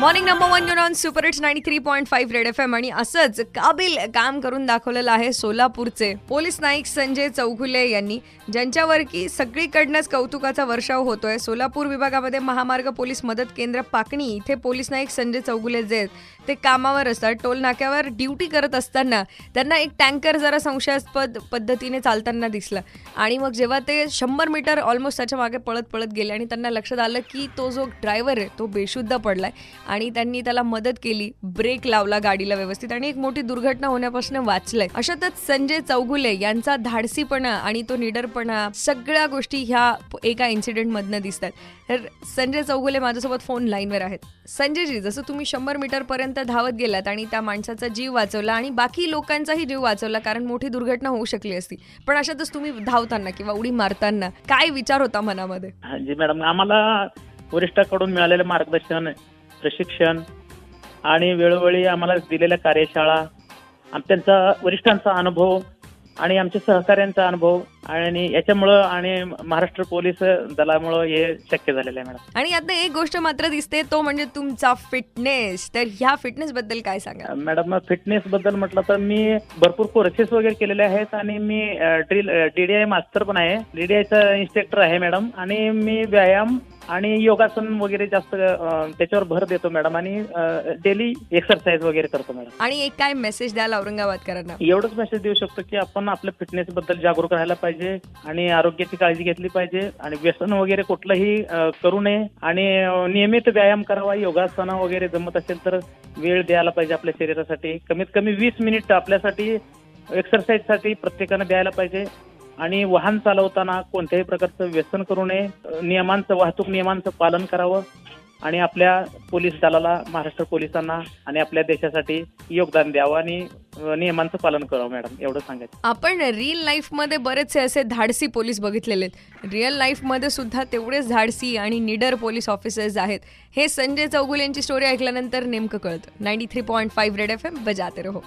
Morning number one युन on super hits ninety three point five red F M आणि असंच काबिल काम करून दाखवलेलं आहे सोलापूरचे. पोलीस नाईक संजय चौघुले यांनी ज्यांच्यावर की सगळीकडनंच कौतुकाचा वर्षाव होतोय सोलापूर विभागामध्ये महामार्ग पोलीस मदत केंद्र पाकणी इथे पोलीस नाईक संजय चौगुले जे आहेत ते कामावर असतात टोल नाक्यावर ड्युटी करत असताना त्यांना एक टँकर जरा संशयास्पद पद्धतीने चालताना दिसला. आणि मग जेव्हा ते शंभर मीटर ऑलमोस्ट त्याच्यामागे पळत पळत गेले आणि त्यांना लक्षात आलं की तो जो ड्रायव्हर आहे तो बेशुद्ध पडलाय. आणि त्यांनी त्याला मदत केली. ब्रेक लावला गाडीला व्यवस्थित आणि एक मोठी दुर्घटना होण्यापासून वाचलंय. अशातच संजय चौगुले यांचा धाडसीपणा आणि तो निडरपणा सगळ्या गोष्टी ह्या एका इन्सिडेंट मधनं दिसतात. तर संजय चौगुले माझ्यासोबत फोन लाईनवर आहेत. संजयजी जसं तुम्ही शंभर मीटर पर्यंत धावत गेलात आणि त्या माणसाचा जीव वाचवला आणि बाकी लोकांचाही जीव वाचवला कारण मोठी दुर्घटना होऊ शकली असती. पण अशातच तुम्ही धावताना किंवा उडी मारताना काय विचार होता मनामध्ये? जी मॅडम आम्हाला वरिष्ठाकडून मिळालेलं मार्गदर्शन प्रशिक्षण आणि वेळोवेळी आम्हाला दिलेल्या कार्यशाळा त्यांचा वरिष्ठांचा अनुभव आणि आमच्या सहकाऱ्यांचा अनुभव आणि याच्यामुळं आणि महाराष्ट्र पोलीस दलामुळं हे शक्य झालेलं आहे मॅडम. आणि यातनं एक गोष्ट मात्र दिसते तो म्हणजे तुमचा फिटनेस तर ह्या फिटनेस बद्दल काय सांगा मॅडम फिटनेस बद्दल म्हटलं तर मी भरपूर कोर्सेस वगैरे केलेले आहेत आणि मी ड्रिल डीडीआय मास्टर पण आहे. डीडीआयचा इन्स्ट्रक्टर आहे मॅडम. आणि मी व्यायाम आणि योगासन वगैरे जास्त त्याच्यावर भर देतो मॅडम आणि डेली एक्सरसाइज वगैरे करतो मॅडम. आणि एक काय मेसेज द्याल औरंगाबादकरांना? एवढंच मेसेज देऊ शकतो की आपण आपल्या फिटनेस बद्दल जागरूक राहायला पाहिजे आणि आरोग्याची काळजी घेतली पाहिजे आणि व्यसन वगैरे कुठलंही करू नये आणि नियमित व्यायाम करावा योगासन वगैरे जमत असेल तर वेळ द्यायला पाहिजे आपल्या शरीरासाठी. कमीत कमी वीस मिनिट आपल्यासाठी एक्सरसाइजसाठी प्रत्येकानं द्यायला पाहिजे. आणि वाहन चालवताना कोणत्याही प्रकारचं व्यसन करू नये. नियमांचं वाहतूक नियमांचं पालन करावं आणि आपल्या पोलीस दलाला महाराष्ट्र पोलिसांना आणि आपल्या देशासाठी योगदान द्यावं आणि नियमांचं पालन करावं मॅडम एवढं सांगायचं. आपण रिअल लाईफमध्ये बरेचसे असे धाडसी पोलीस बघितलेले आहेत. रिअल लाईफमध्ये सुद्धा तेवढेच धाडसी आणि निडर पोलीस ऑफिसर्स आहेत. हे संजय चौगुल यांची स्टोरी ऐकल्यानंतर नेमकं कळतं. Ninety three point five red F M बजाते रहो.